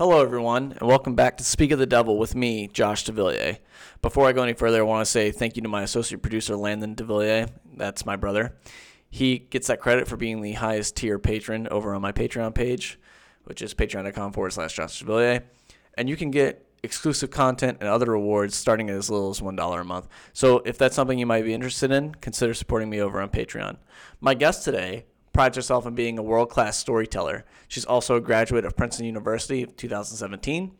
Hello, everyone, and welcome back to Speak of the Devil with me, Josh DeVilliers. Before I go any further, I want to say thank you to my associate producer, Landon DeVilliers. That's my brother. He gets that credit for being the highest tier patron over on my Patreon page, which is patreon.com forward slash Josh DeVilliers. And you can get exclusive content and other rewards starting at as little as $1 a month. So if that's something you might be interested in, consider supporting me over on Patreon. My guest today prides herself on being a world class storyteller. She's also a graduate of Princeton University of 2017,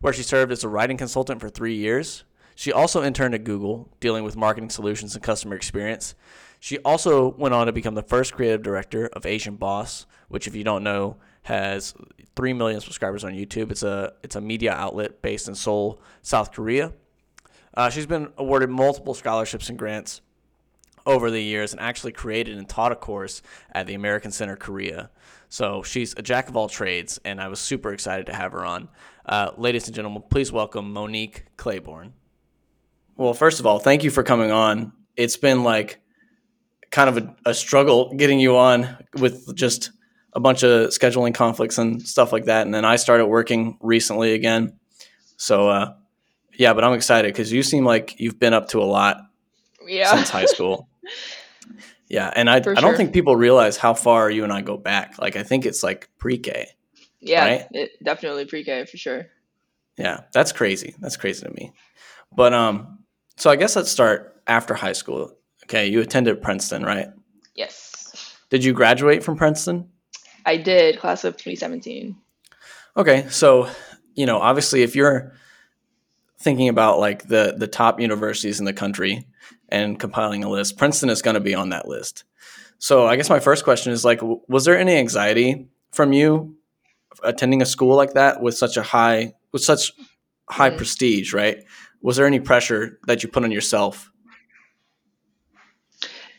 where she served as a writing consultant for three years. She also interned at Google, dealing with marketing solutions and customer experience. She also went on to become the first creative director of Asian Boss, which, if you don't know, has three million subscribers on YouTube. It's a it's a media outlet based in Seoul, South Korea. Uh, she's been awarded multiple scholarships and grants over the years and actually created and taught a course at the American Center Korea. So she's a jack of all trades, and I was super excited to have her on. Uh, ladies and gentlemen, please welcome Monique Claiborne. Well, first of all, thank you for coming on. It's been like kind of a, a struggle getting you on with just a bunch of scheduling conflicts and stuff like that. And then I started working recently again. So, uh, yeah, but I'm excited because you seem like you've been up to a lot yeah. since high school. Yeah, and I, I don't sure. think people realize how far you and I go back. Like I think it's like pre-K. yeah, right? it, definitely pre-K for sure. Yeah, that's crazy. That's crazy to me. But um, so I guess let's start after high school. Okay, you attended Princeton, right? Yes, Did you graduate from Princeton? I did class of 2017. Okay, so you know, obviously, if you're thinking about like the the top universities in the country and compiling a list, Princeton is going to be on that list. So I guess my first question is like, was there any anxiety from you attending a school like that with such a high with such high Mm. prestige, right? Was there any pressure that you put on yourself?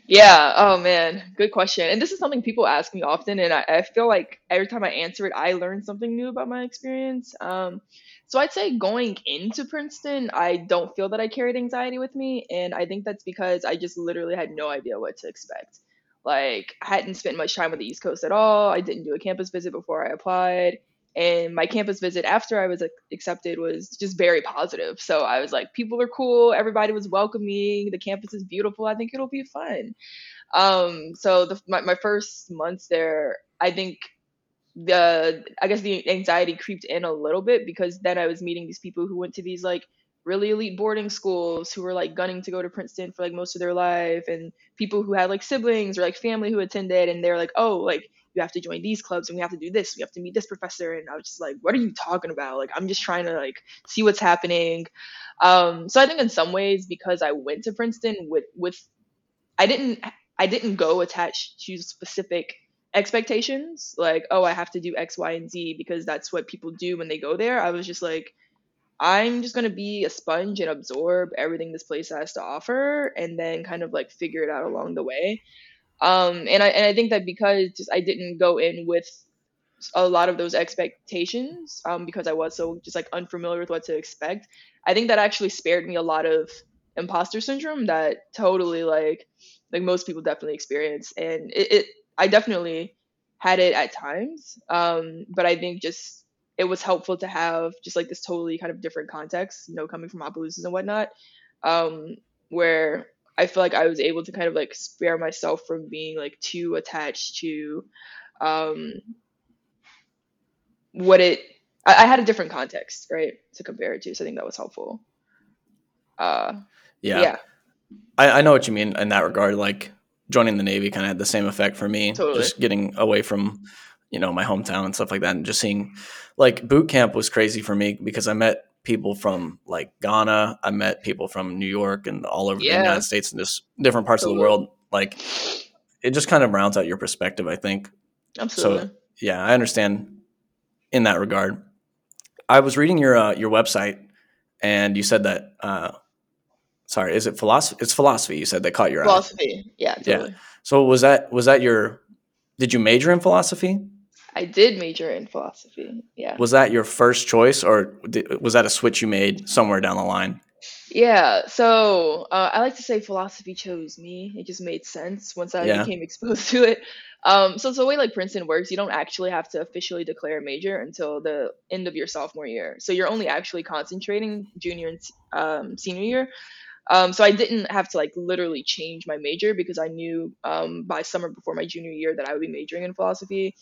Yeah. Oh man, good question. And this is something people ask me often, and I, I feel like every time I answer it, I learn something new about my experience. Um, so I'd say going into Princeton, I don't feel that I carried anxiety with me, and I think that's because I just literally had no idea what to expect. Like I hadn't spent much time on the East Coast at all. I didn't do a campus visit before I applied. And my campus visit after I was accepted was just very positive. So I was like, people are cool. Everybody was welcoming. The campus is beautiful. I think it'll be fun. Um, so the, my, my first months there, I think the I guess the anxiety creeped in a little bit because then I was meeting these people who went to these like really elite boarding schools who were like gunning to go to Princeton for like most of their life and people who had like siblings or like family who attended and they're like, "Oh, like you have to join these clubs and we have to do this. We have to meet this professor." And I was just like, "What are you talking about? Like I'm just trying to like see what's happening." Um so I think in some ways because I went to Princeton with with I didn't I didn't go attached to specific expectations like oh I have to do X Y and Z because that's what people do when they go there. I was just like I'm just going to be a sponge and absorb everything this place has to offer and then kind of like figure it out along the way. Um and I and I think that because just I didn't go in with a lot of those expectations um, because I was so just like unfamiliar with what to expect. I think that actually spared me a lot of imposter syndrome that totally like like most people definitely experience, and it, it I definitely had it at times. Um, but I think just it was helpful to have just like this totally kind of different context, you know, coming from Opelousas and whatnot, um, where I feel like I was able to kind of like spare myself from being like too attached to um, what it I, I had a different context right to compare it to so i think that was helpful uh Yeah, yeah, I, I know what you mean in that regard. Like joining the Navy kind of had the same effect for me, Totally. just getting away from you know my hometown and stuff like that, and just seeing like boot camp was crazy for me because I met people from like Ghana, I met people from New York and all over the United States and just different parts of the world. Like it just kind of rounds out your perspective, I think. absolutely yeah, I understand in that regard. I was reading your uh, your website, and you said that. Uh, sorry, is it philosophy? It's philosophy. You said that caught your eye. philosophy yeah totally So was that was that your? Did you major in philosophy? i did major in philosophy yeah Was that your first choice, or did, was that a switch you made somewhere down the line? Yeah, so uh, I like to say philosophy chose me. It just made sense once I Yeah. became exposed to it. Um, so, it's the way like Princeton works, you don't actually have to officially declare a major until the end of your sophomore year. So you're only actually concentrating junior and um, senior year. Um, so I didn't have to like literally change my major because I knew um, by summer before my junior year that I would be majoring in philosophy.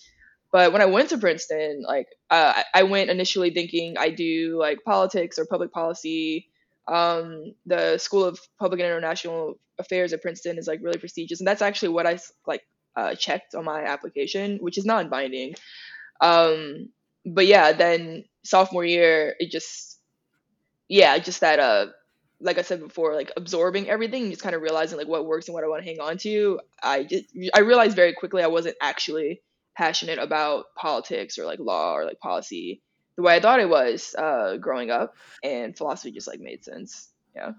But when I went to Princeton, like uh, I went initially thinking I do like politics or public policy. Um, the School of Public and International Affairs at Princeton is like really prestigious, and that's actually what I like uh, checked on my application, which is non-binding. Um, but yeah, then sophomore year, it just yeah, just that uh, like I said before, like absorbing everything, just kind of realizing like what works and what I want to hang on to. I just I realized very quickly I wasn't actually passionate about politics or like law or like policy the way I thought it was uh, growing up, and philosophy just like made sense. Yeah.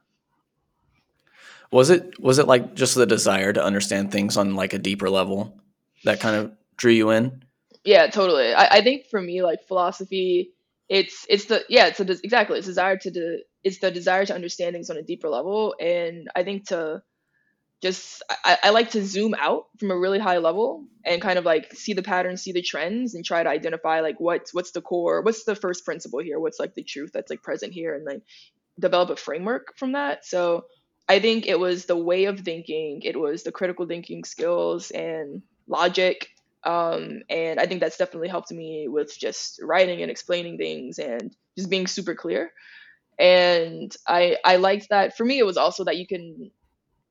Was it was it like just the desire to understand things on like a deeper level that kind of drew you in? Yeah, totally. I, I think for me, like philosophy, it's it's the yeah, it's a, exactly it's desire to de- it's the desire to understand things on a deeper level, and I think to just I, I like to zoom out from a really high level and kind of like see the patterns, see the trends, and try to identify like what's what's the core, what's the first principle here, what's like the truth that's like present here, and like develop a framework from that. So I think it was the way of thinking, it was the critical thinking skills and logic. Um, and I think that's definitely helped me with just writing and explaining things and just being super clear. And I I liked that. For me, it was also that you can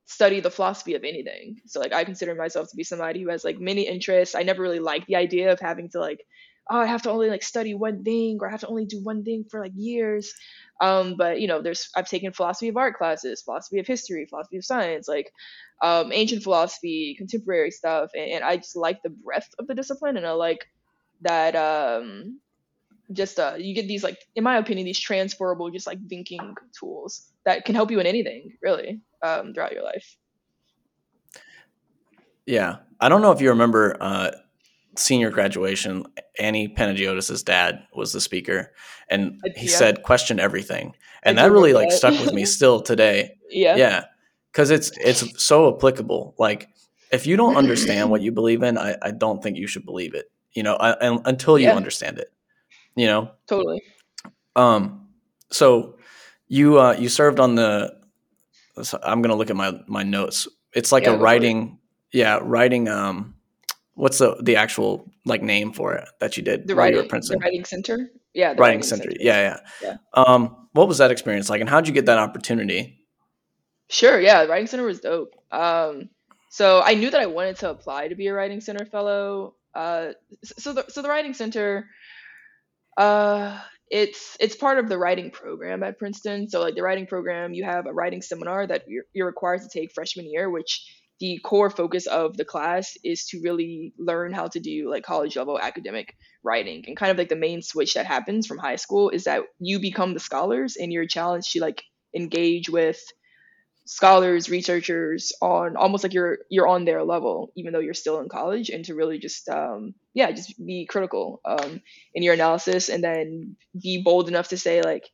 study the philosophy of anything. So like I consider myself to be somebody who has like many interests. I never really liked the idea of having to like, oh, I have to only like study one thing or I have to only do one thing for like years. Um, but you know, there's I've taken philosophy of art classes, philosophy of history, philosophy of science, like um, ancient philosophy, contemporary stuff, and, and I just like the breadth of the discipline, and I like that um, just uh, you get these like, in my opinion, these transferable, just like thinking tools that can help you in anything really um, throughout your life. Yeah, I don't know if you remember uh, senior graduation. Annie Panagiotis' dad was the speaker, and he yeah, said, "Question everything," and do that really like stuck with me still today. yeah. Yeah, because it's it's so applicable. Like if you don't understand what you believe in, I, I don't think you should believe it. You know, I, and, until you Yeah, understand it. You know, totally. um, so you uh, you served on the. I'm gonna look at my my notes. It's like a Yeah, it. writing, yeah, writing. Um, what's the the actual like name for it that you did The while you writing, the writing center. Yeah, the Writing writing Center. center. Yeah, yeah. Yeah. Um, what was that experience like, and how'd you get that opportunity? Sure. Yeah, the writing center was dope. Um, so I knew that I wanted to apply to be a writing center fellow. Uh, so the so the writing center Uh, it's it's part of the writing program at Princeton. So like the writing program, you have a writing seminar that you're, you're required to take freshman year, which the core focus of the class is to really learn how to do like college level academic writing. And kind of like the main switch that happens from high school is that you become the scholars and you're challenged to like engage with scholars, researchers on almost like you're you're on their level, even though you're still in college, and to really just um, yeah, just be critical um, in your analysis, and then be bold enough to say like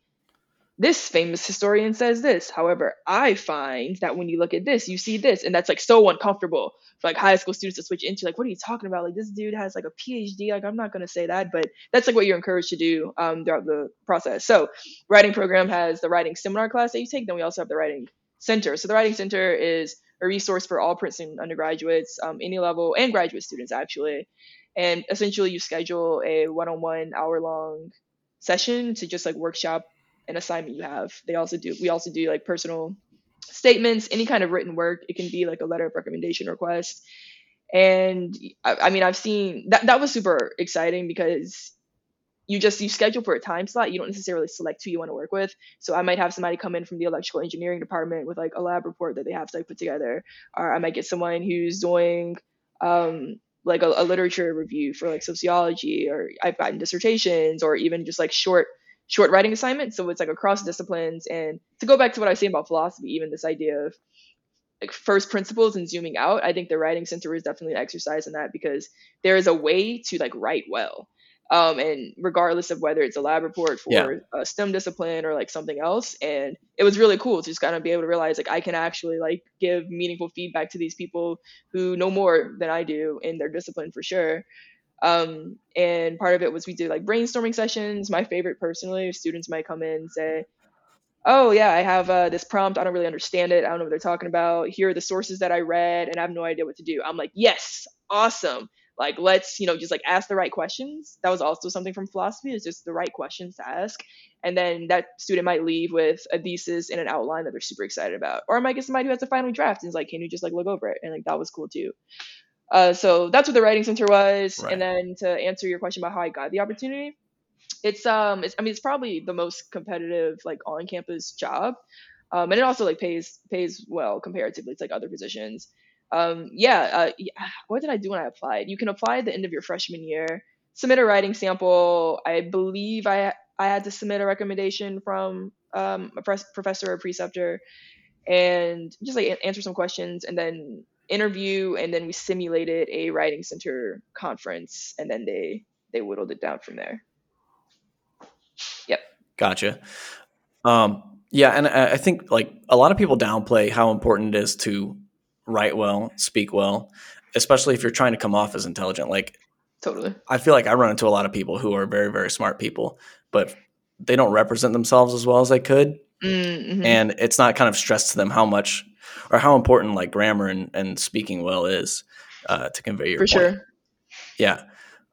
this famous historian says this. However, I find that when you look at this, you see this, and that's like so uncomfortable for like high school students to switch into. Like, what are you talking about? Like, this dude has like a PhD. Like, I'm not gonna say that, but that's like what you're encouraged to do um, throughout the process. So, writing program has the writing seminar class that you take. Then we also have the writing center. So, the writing center is a resource for all Princeton undergraduates, um, any level, and graduate students actually. And essentially, you schedule a one-on-one hour-long session to just like workshop an assignment you have. They also do we also do like personal statements, any kind of written work. It can be like a letter of recommendation request. And I, I mean I've seen that that was super exciting because you just you schedule for a time slot. You don't necessarily select who you want to work with. So I might have somebody come in from the electrical engineering department with like a lab report that they have to like put together, or I might get someone who's doing um, like a, a literature review for like sociology, or I've gotten dissertations, or even just like short short writing assignments. So it's like across disciplines. And to go back to what I was saying about philosophy, even this idea of like first principles and zooming out, I think the writing center is definitely an exercise in that because there is a way to like write well. Um, and regardless of whether it's a lab report for Yeah. a STEM discipline or like something else. And it was really cool to just kind of be able to realize like I can actually like give meaningful feedback to these people who know more than I do in their discipline for sure. Um, and part of it was we did like brainstorming sessions. My favorite personally, students might come in and say, oh yeah i have uh, this prompt i don't really understand it i don't know what they're talking about here are the sources that i read and i have no idea what to do i'm like yes awesome like let's you know just like ask the right questions. That was also something from philosophy is just the right questions to ask. And then that student might leave with a thesis and an outline that they're super excited about. Or i might get somebody who has a final draft and is like can you just like look over it? And like that was cool too. Uh, so that's what the writing center was. Right. and then to answer your question about how i got the opportunity it's um it's, i mean it's probably the most competitive like on campus job. Um and it also like pays pays well comparatively to like other positions um yeah uh, what did i do when i applied you can apply at the end of your freshman year submit a writing sample i believe i i had to submit a recommendation from um a pres- professor or preceptor and just like answer some questions and then interview and then we simulated a writing center conference and then they they whittled it down from there Yep. Gotcha. Um, yeah, and I think like a lot of people downplay how important it is to write well, speak well, especially if you're trying to come off as intelligent. Like totally I feel like I run into a lot of people who are very, very smart people, but they don't represent themselves as well as they could. Mm-hmm. And it's not kind of stressed to them how much or how important like grammar and, and speaking well is uh, to convey your for point. sure. Yeah.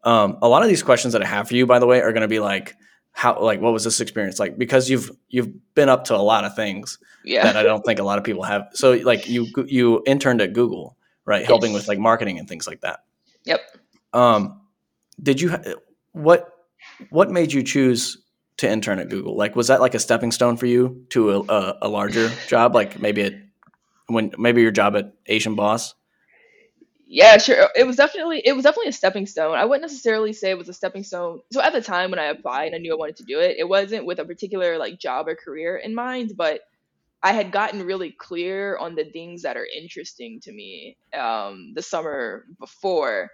Um, a lot of these questions that I have for you, by the way, are going to be like, how, like, what was this experience like? Because you've you've been up to a lot of things Yeah. that I don't think a lot of people have. So, like, you you interned at Google, right, helping Yes. with like marketing and things like that. Yep. Um, did you what what made you choose to intern at Google? Like, was that like a stepping stone for you to a, a, a larger job? Like maybe it when maybe your job at Asian Boss. Yeah, sure. It was definitely it was definitely a stepping stone. I wouldn't necessarily say it was a stepping stone. So at the time when I applied and I knew I wanted to do it, it wasn't with a particular like job or career in mind, but I had gotten really clear on the things that are interesting to me um, the summer before.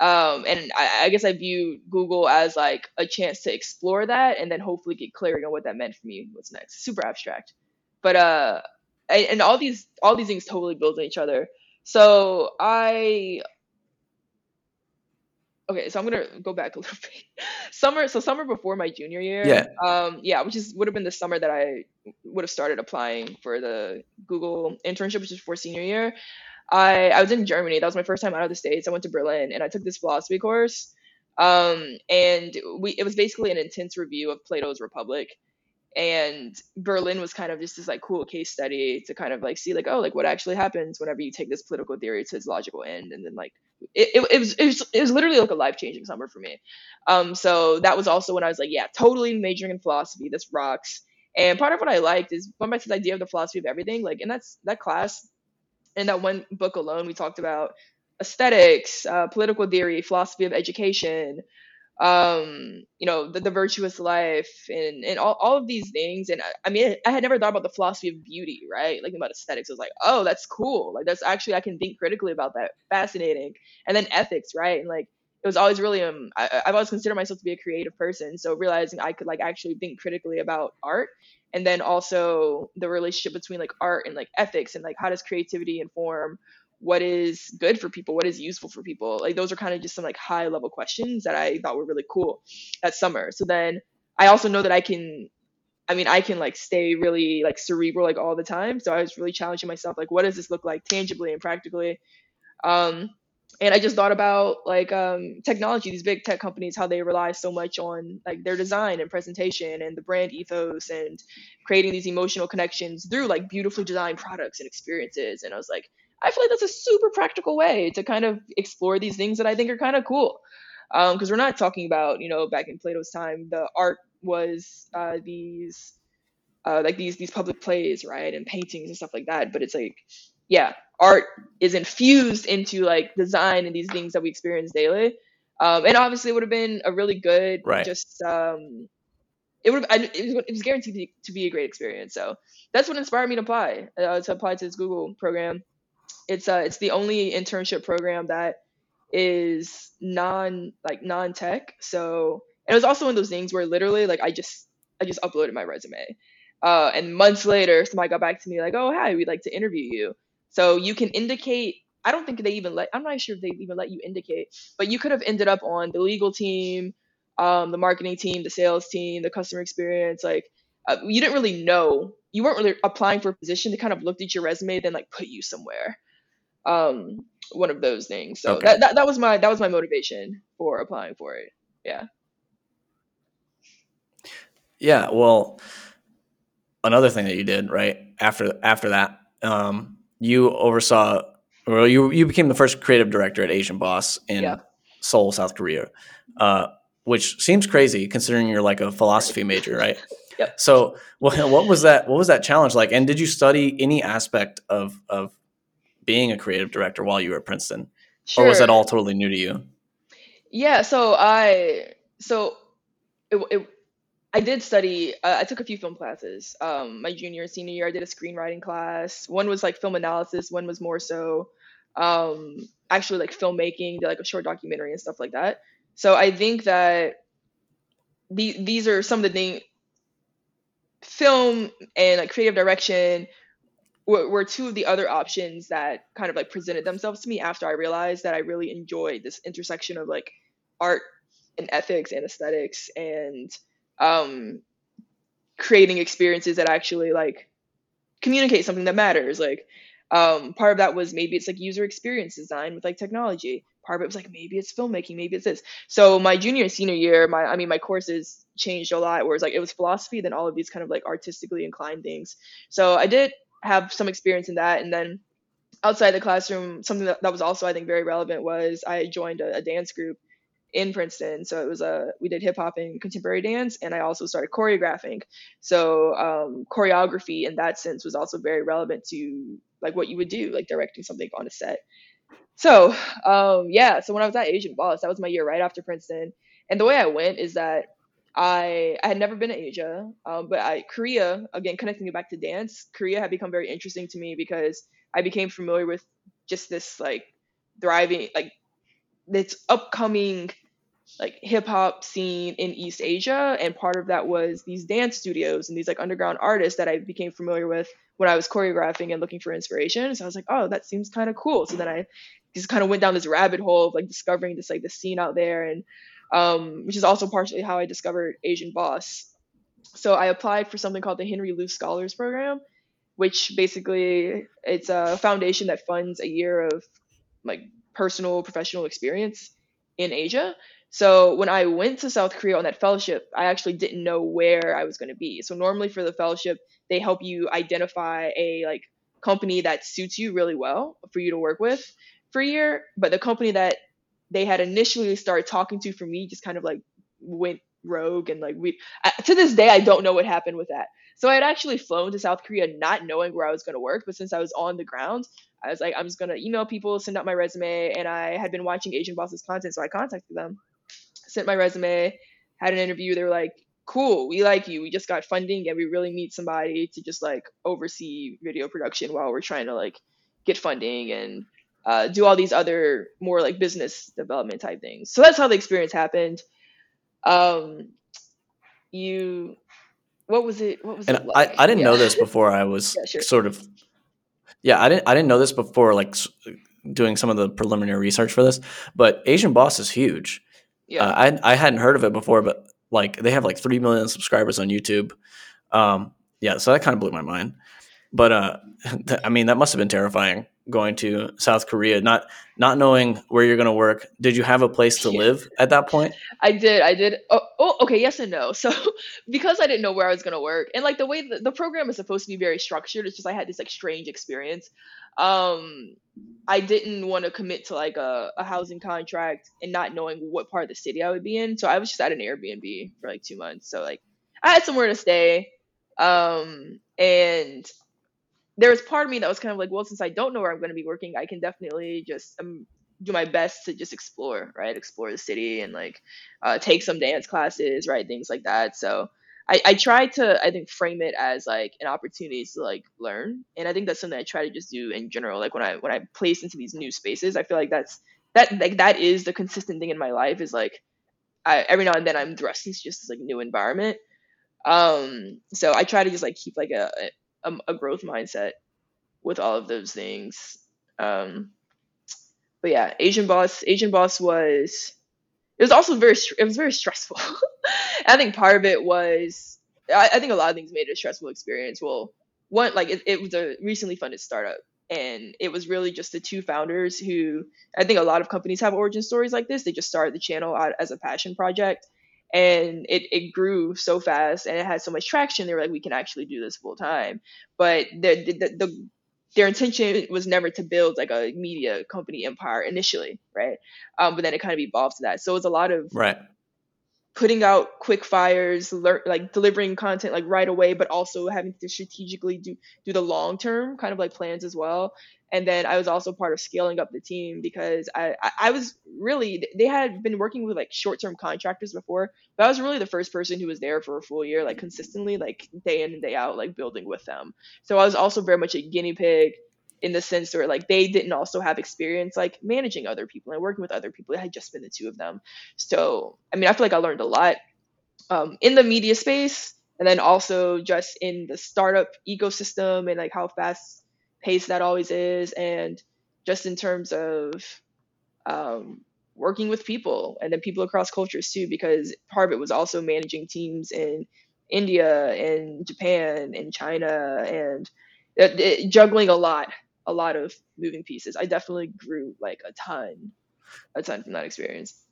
Um, and I, I guess I viewed Google as like a chance to explore that and then hopefully get clarity on what that meant for me. What's next? Super abstract, but uh, and all these all these things totally build on each other. So I okay, so I'm gonna go back a little bit. Summer, so summer before my junior year, Yeah. um, yeah, which is would have been the summer that I would have started applying for the Google internship, which is for senior year. I I was in Germany. That was my first time out of the states. I went to Berlin and I took this philosophy course. Um, and we it was basically an intense review of Plato's Republic. And Berlin was kind of just this like cool case study to kind of like see like oh like what actually happens whenever you take this political theory to its logical end and then like it, it, it was it was it was literally like a life changing summer for me. Um, so that was also when I was like yeah totally majoring in philosophy. This rocks. And part of what I liked is back to the idea of the philosophy of everything. Like in that's that class, in that one book alone, we talked about aesthetics, uh, political theory, philosophy of education, um, you know, the, the virtuous life, and and all, all of these things. And I, I mean, I had never thought about the philosophy of beauty, right? Like about aesthetics. I was like, oh, that's cool. Like that's actually I can think critically about that. Fascinating. And then ethics, right? And like it was always really um I, I've always considered myself to be a creative person. So realizing I could like actually think critically about art and then also the relationship between like art and like ethics and like how does creativity inform what is good for people what is useful for people. Like those are kind of just some like high level questions that i thought were really cool that summer. So then i also know that i can i mean i can like stay really like cerebral like all the time. So i was really challenging myself like what does this look like tangibly and practically? Um and i just thought about like um, technology these big tech companies how they rely so much on like their design and presentation and the brand ethos and creating these emotional connections through like beautifully designed products and experiences. And i was like i feel like that's a super practical way to kind of explore these things that i think are kind of cool. Because we're not talking about you know back in plato's time the art was uh, these uh, like these these public plays right and paintings and stuff like that. But it's like yeah art is infused into like design and these things that we experience daily. Um, and obviously it would have been a really good Right. just um, it would have it was, it was guaranteed to be, to be a great experience. So that's what inspired me to apply uh, to apply to this google program it's uh it's the only internship program that is non like non tech. So it was also one of those things where literally like I just I just uploaded my resume. Uh, and months later, somebody got back to me like, "Oh, hi, we'd like to interview you." So you can indicate. I don't think they even let. I'm not sure if they even let you indicate, but you could have ended up on the legal team, um, the marketing team, the sales team, the customer experience. Like, uh, you didn't really know. You weren't really applying for a position. They kind of looked at your resume, then like put you somewhere. Um, one of those things. So Okay. that, that that was my that was my motivation for applying for it. Yeah. Yeah, well, another thing that you did right after after that, um, you oversaw, well, you you became the first creative director at Asian Boss in Yeah. Seoul, South Korea, uh, which seems crazy considering you're like a philosophy major, right? Yep. So, what, what was that? What was that challenge like? And did you study any aspect of of being a creative director while you were at Princeton, or was that all totally new to you? Yeah, so I so it, it I did study. Uh, I took a few film classes. Um, my junior and senior year, I did a screenwriting class. One was like film analysis. One was more so um, actually like filmmaking, did like a short documentary and stuff like that. So I think that the, these are some of the things. Film and like creative direction were, were two of the other options that kind of like presented themselves to me after I realized that I really enjoyed this intersection of like art and ethics and aesthetics and um, creating experiences that actually like communicate something that matters. Like um, part of that was maybe it's like user experience design with like technology. Part of it was like maybe it's filmmaking, maybe it's this. So my junior and senior year, my I mean my courses changed a lot. where Whereas like it was philosophy, then all of these kind of like artistically inclined things. So I did have some experience in that, and then outside the classroom, something that, that was also I think very relevant was I joined a, a dance group in Princeton. So it was a we did hip hop and contemporary dance, and I also started choreographing. So um, choreography in that sense was also very relevant to like what you would do, like directing something on a set. So um, yeah, so when I was at Asian Boss, that was my year right after Princeton, and the way I went is that I I had never been to Asia, um, but I Korea again connecting it back to dance. Korea had become very interesting to me because I became familiar with just this like thriving like this upcoming like hip hop scene in East Asia, and part of that was these dance studios and these like underground artists that I became familiar with when I was choreographing and looking for inspiration. So I was like, oh, that seems kind of cool. So then I just kind of went down this rabbit hole of like discovering this like the scene out there, and um, which is also partially how I discovered Asian Boss. So I applied for something called the Henry Luce Scholars Program, which basically it's a foundation that funds a year of like personal professional experience in Asia. So when I went to South Korea on that fellowship, I actually didn't know where I was going to be. So normally for the fellowship, they help you identify a like company that suits you really well for you to work with for a year. But the company that they had initially started talking to for me just kind of like went rogue and like we to this day I don't know what happened with that. So I had actually flown to South Korea not knowing where I was going to work, but since I was on the ground, I was like, I'm just gonna email people, send out my resume, and I had been watching Asian Bosses content, so I contacted them, sent my resume, had an interview. They were like, "Cool, we like you. We just got funding, and we really need somebody to just like oversee video production while we're trying to like get funding and uh, do all these other more like business development type things." So that's how the experience happened. Um, you, what was it? What was And it I, like? I I didn't know this before I was yeah, sure. sort of yeah I didn't I didn't know this before like doing some of the preliminary research for this but Asian Boss is huge Yeah, uh, I I hadn't heard of it before but like they have like three million subscribers on YouTube um yeah so that kind of blew my mind but uh th- I mean that must have been terrifying going to South Korea not not knowing where you're gonna work did you have a place to live at that point I did. I did. Oh, oh, okay. Yes and no. So, because I didn't know where I was gonna work, and like the way the, the program is supposed to be very structured, it's just I had this like strange experience. Um, I didn't want to commit to like a, a housing contract and not knowing what part of the city I would be in. So I was just at an Airbnb for like two months. So like I had somewhere to stay. Um, and there was part of me that was kind of like, well, since I don't know where I'm going to be working, I can definitely just um, do my best to just explore, right? Explore the city and like uh, take some dance classes, right? Things like that. So I, I try to, I think, frame it as like an opportunity to like learn, and I think that's something I try to just do in general. Like when I when I place into these new spaces, I feel like that's that like that is the consistent thing in my life is like I, every now and then I'm thrust into just this like new environment. Um, so I try to just like keep like a, a, a growth mindset with all of those things. Um, but yeah, Asian boss, Asian boss was it was also very it was very stressful. I think part of it was I, I, think a lot of things made it a stressful experience. Well, one like it, it was a recently funded startup, and it was really just the two founders who I think a lot of companies have origin stories like this. They just started the channel out as a passion project, and it, it grew so fast and it had so much traction. They were like, we can actually do this full time, but the, the, the their intention was never to build like a media company empire initially, right? Um, but then it kind of evolved to that. So it was a lot of right putting out quick fires, lear- like delivering content like right away, but also having to strategically do do the long term kind of like plans as well. And then I was also part of scaling up the team because I, I, I was really they had been working with like short term contractors before, but I was really the first person who was there for a full year, like consistently, like day in and day out, like building with them. So I was also very much a guinea pig in the sense where like they didn't also have experience like managing other people and working with other people. It had just been the two of them. So I mean, I feel like I learned a lot um, in the media space, and then also just in the startup ecosystem and like how fast paced that always is, and just in terms of um, working with people and then people across cultures too, because it was also managing teams in India and Japan and China and it, it, juggling a lot a lot of moving pieces. I definitely grew like a ton, a ton from that experience.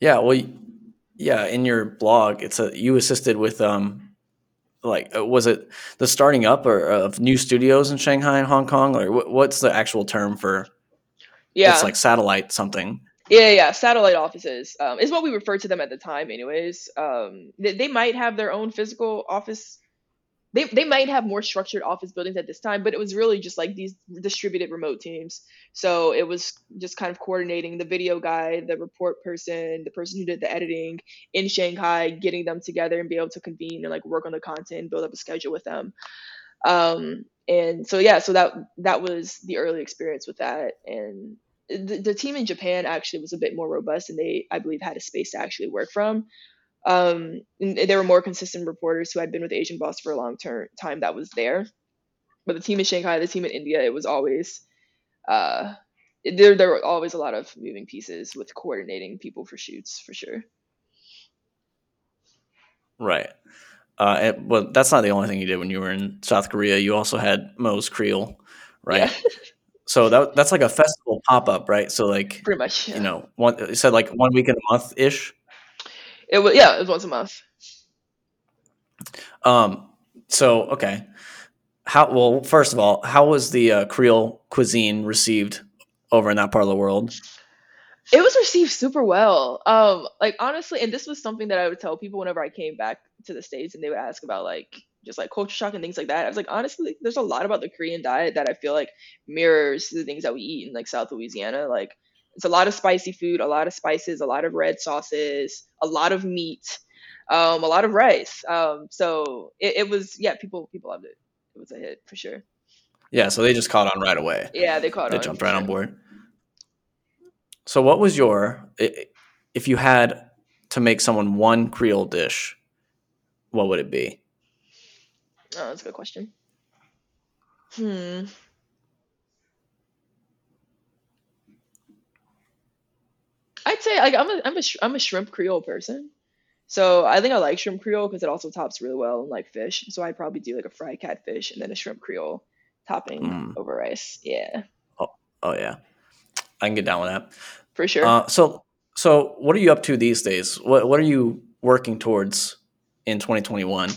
Yeah, well, yeah. In your blog, it's a you assisted with um, like uh, was it the starting up or of new studios in Shanghai and Hong Kong, or what's the actual term for? Yeah, it's like satellite something. Yeah, yeah, satellite offices um, is what we referred to them at the time. Anyways, um, they, they might have their own physical office they, they might have more structured office buildings at this time, but it was really just like these distributed remote teams. So it was just kind of coordinating the video guy, the report person, the person who did the editing in Shanghai, getting them together and be able to convene and like work on the content, build up a schedule with them. Um, and so yeah, so that that was the early experience with that. And the, the team in Japan actually was a bit more robust, and they I believe had a space to actually work from. Um, there were more consistent reporters who had been with Asian Boss for a long ter- time that was there. But the team in Shanghai, the team in India, it was always uh, there. There were always a lot of moving pieces with coordinating people for shoots, for sure. Right. Uh, and, well, that's not the only thing you did when you were in South Korea. You also had Moe's Creole, right? Yeah. so that that's like a festival pop up, right? So like pretty much, yeah. you know, one you said like one week in a month ish. It was yeah, it was once a month. Um. So okay, how well? First of all, how was the uh, Creole cuisine received over in that part of the world? It was received super well. Um, like honestly, and this was something that I would tell people whenever I came back to the states, and they would ask about like just like culture shock and things like that. I was like, honestly, there's a lot about the Korean diet that I feel like mirrors the things that we eat in like South Louisiana. Like it's a lot of spicy food, a lot of spices, a lot of red sauces, a lot of meat, um, a lot of rice. Um, so it, it, was yeah, people people loved it. It was a hit for sure. Yeah, so they just caught on right away. Yeah, they caught they on. They jumped right sure. on board. So what was your if you had to make someone one Creole dish, what would it be? Oh, that's a good question. Hmm. I'd say like I'm a I'm a I'm a shrimp Creole person. So I think I like shrimp Creole because it also tops really well in like fish. So I'd probably do like a fried catfish and then a shrimp Creole topping mm. over rice. Yeah. Oh, oh yeah, I can get down with that for sure. Uh, so so what are you up to these days? What what are you working towards in 2021?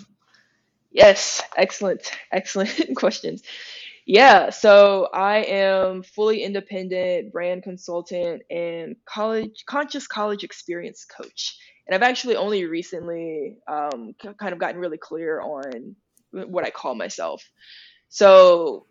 Yes, excellent, excellent questions. Yeah, so I am fully independent brand consultant and college conscious college experience coach. And I've actually only recently um, kind of gotten really clear on what I call myself. So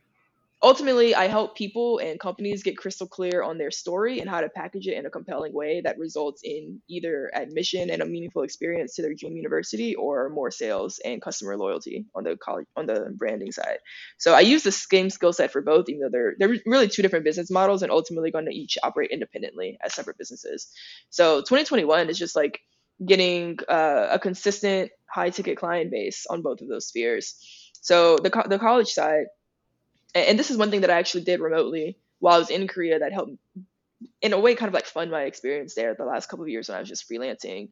ultimately i help people and companies get crystal clear on their story and how to package it in a compelling way that results in either admission and a meaningful experience to their dream university or more sales and customer loyalty on the college on the branding side. So i use the same skill set for both even though they're they're really two different business models and ultimately going to each operate independently as separate businesses. So 2021 is just like getting uh, a consistent high ticket client base on both of those spheres. So the, co- the college side and this is one thing that I actually did remotely while I was in Korea that helped in a way kind of like fund my experience there the last couple of years when I was just freelancing.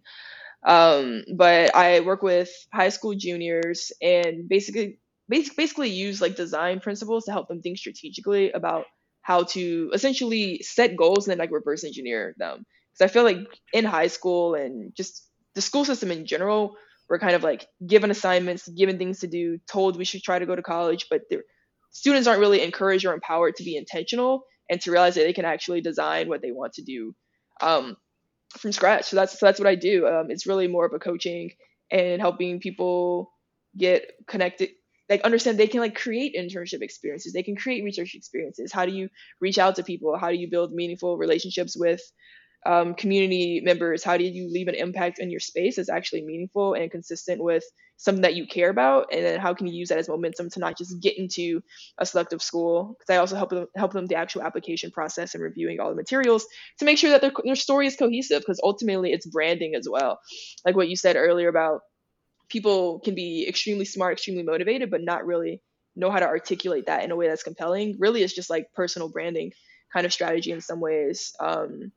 Um, but I work with high school juniors and basically basically use like design principles to help them think strategically about how to essentially set goals and then like reverse engineer them. Because I feel like in high school and just the school system in general, we're kind of like given assignments, given things to do, told we should try to go to college, but there students aren't really encouraged or empowered to be intentional and to realize that they can actually design what they want to do um, from scratch. So that's so that's what I do. Um, it's really more of a coaching and helping people get connected like understand they can like create internship experiences they can create research experiences how do you reach out to people how do you build meaningful relationships with um, community members how do you leave an impact in your space that's actually meaningful and consistent with something that you care about and then how can you use that as momentum to not just get into a selective school? Because i also help them help them the actual application process and reviewing all the materials to make sure that their, their story is cohesive because ultimately it's branding as well. Like what you said earlier about people can be extremely smart extremely motivated but not really know how to articulate that in a way that's compelling. Really it's just like personal branding kind of strategy in some ways um,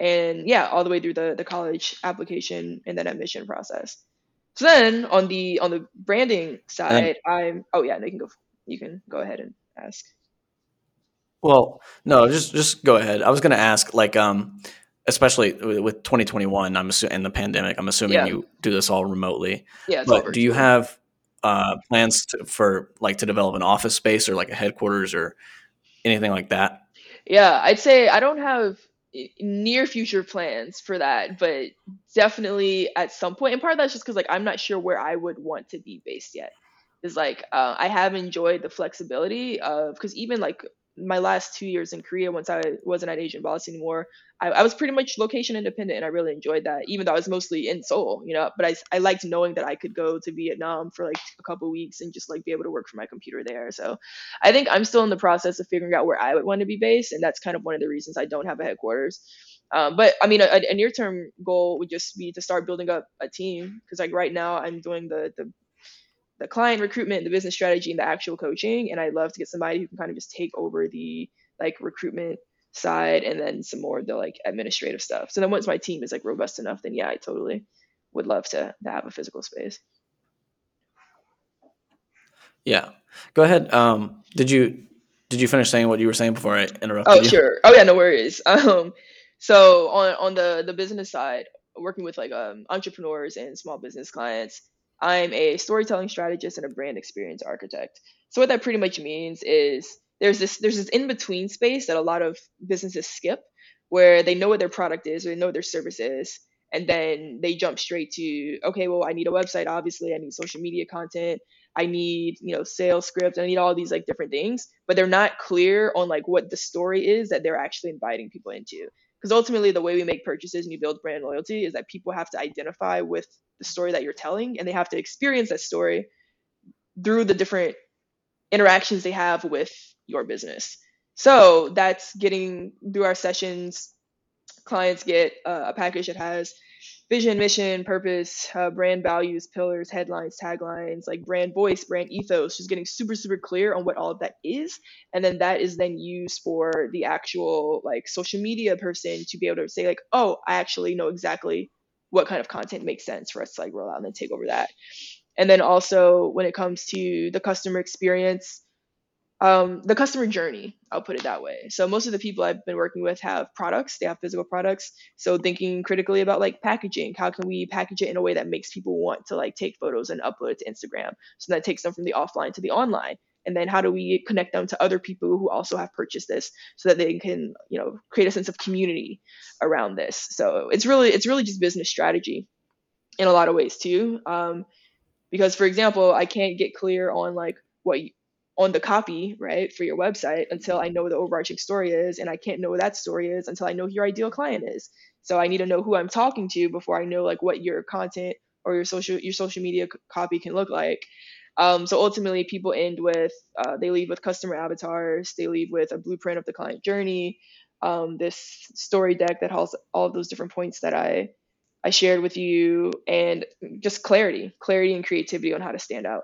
and yeah all the way through the, the college application and then admission process so then on the on the branding side, I'm oh yeah, they can go. You can go ahead and ask. Well, no, just just go ahead. I was going to ask, like, um, especially with 2021, I'm assuming and the pandemic. I'm assuming yeah. you do this all remotely. Yeah, but do you have uh, plans to, for like to develop an office space or like a headquarters or anything like that? Yeah, I'd say I don't have near future plans for that, but definitely at some point. And part of that's just because like I'm not sure where I would want to be based yet. Is like uh, I have enjoyed the flexibility of because even like my last two years in Korea, once I wasn't at Asian Boss anymore, I, I, was pretty much location independent, and I really enjoyed that. Even though I was mostly in Seoul, you know, but I I liked knowing that I could go to Vietnam for like a couple weeks and just like be able to work from my computer there. So, I think I'm still in the process of figuring out where I would want to be based, and that's kind of one of the reasons I don't have a headquarters. Um, but I mean, a, a near-term goal would just be to start building up a team because like right now I'm doing the the the client recruitment, the business strategy, and the actual coaching. And I'd love to get somebody who can kind of just take over the like recruitment side and then some more of the like administrative stuff. So then once my team is like robust enough, then yeah, I totally would love to, to have a physical space. Yeah. Go ahead. Um, did you did you finish saying what you were saying before I interrupted oh, you? sure. Oh yeah, no worries. Um, so on on the the business side, working with like um entrepreneurs and small business clients, I'm a storytelling strategist and a brand experience architect. So what that pretty much means is there's this there's this in between space that a lot of businesses skip where they know what their product is or they know what their service is and then they jump straight to okay well i need a website obviously i need social media content i need you know sales script i need all these like different things but they're not clear on like what the story is that they're actually inviting people into because ultimately the way we make purchases and you build brand loyalty is that people have to identify with the story that you're telling and they have to experience that story through the different interactions they have with your business. So that's getting through our sessions. Clients get uh, a package that has vision, mission, purpose, uh, brand values, pillars, headlines, taglines, like brand voice, brand ethos, just getting super, super clear on what all of that is. And then that is then used for the actual like social media person to be able to say, like, oh, I actually know exactly what kind of content makes sense for us to like roll out and then take over that. And then also when it comes to the customer experience, um, the customer journey i'll put it that way. So most of the people i've been working with have products. They have physical products. So thinking critically about like packaging. How can we package it in a way that makes people want to like take photos and upload it to instagram? So that takes them from the offline to the online. And then how do we connect them to other people who also have purchased this so that they can you know create a sense of community around this? So it's really it's really just business strategy in a lot of ways too. Um, because for example i can't get clear on like what on the copy, right, for your website until I know the overarching story is. And I can't know what that story is until I know who your ideal client is. So I need to know who I'm talking to before I know like what your content or your social your social media copy can look like. Um, so ultimately, people end with uh, they leave with customer avatars, they leave with a blueprint of the client journey, um, this story deck that has all of those different points that I I shared with you, and just clarity, clarity and creativity on how to stand out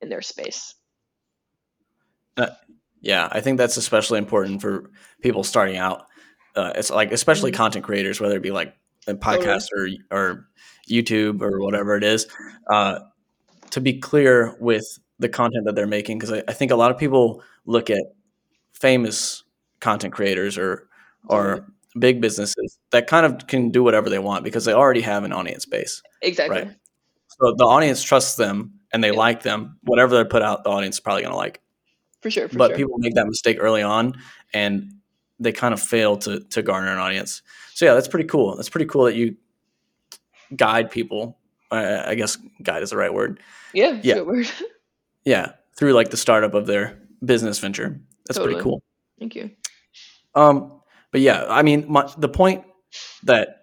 in their space. Uh, yeah, I think that's especially important for people starting out. Uh, it's like especially mm-hmm. content creators, whether it be like a podcast or or YouTube or whatever it is, uh, to be clear with the content that they're making. Because I, I, think a lot of people look at famous content creators or or big businesses that kind of can do whatever they want because they already have an audience base. Exactly. Right. So the audience trusts them and they yeah. like them. Whatever they put out, the audience is probably going to like. For sure. For but sure. people make that mistake early on and they kind of fail to to garner an audience. So yeah, that's pretty cool. That's pretty cool that you guide people. Uh, I guess guide is the right word. Yeah. Yeah. word. yeah. Through like the startup of their business venture. That's totally. pretty cool. Thank you. Um, but yeah, I mean, my, the point that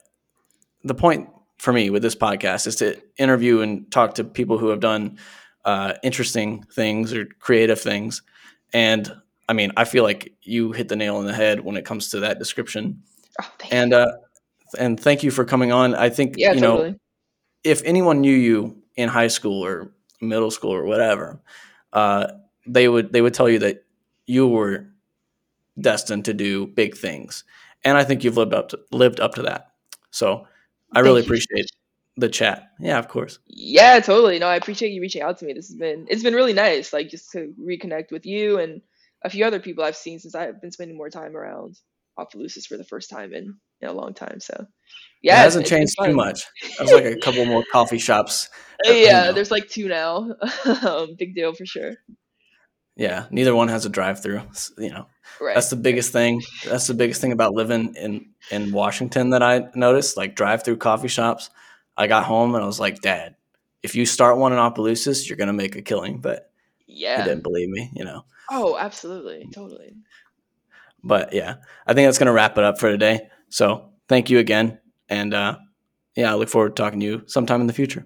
the point for me with this podcast is to interview and talk to people who have done uh, interesting things or creative things. And I mean, I feel like you hit the nail on the head when it comes to that description. Oh, and uh, and thank you for coming on. I think yeah, you totally. know if anyone knew you in high school or middle school or whatever, uh, they would they would tell you that you were destined to do big things. And I think you've lived up to lived up to that. So I really appreciate the chat. Yeah, of course. Yeah, totally. No, I appreciate you reaching out to me. This has been it's been really nice, like just to reconnect with you and a few other people I've seen since I've been spending more time around Opelousas for the first time in, in a long time. So yeah, it hasn't changed too much. There's like a couple more coffee shops. yeah, there's like two now. Um, big deal for sure. Yeah, neither one has a drive-through. You know, right. that's the biggest thing. That's the biggest thing about living in in Washington that I noticed. Like drive-through coffee shops. I got home and I was like, Dad, if you start one in Opelousas, you're gonna make a killing. But yeah, he didn't believe me. You know. Oh, absolutely, totally. But yeah, I think that's gonna wrap it up for today. So thank you again, and uh, yeah, I look forward to talking to you sometime in the future.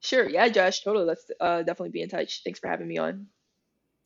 Sure. Yeah, Josh. Totally. Let's uh, definitely be in touch. Thanks for having me on.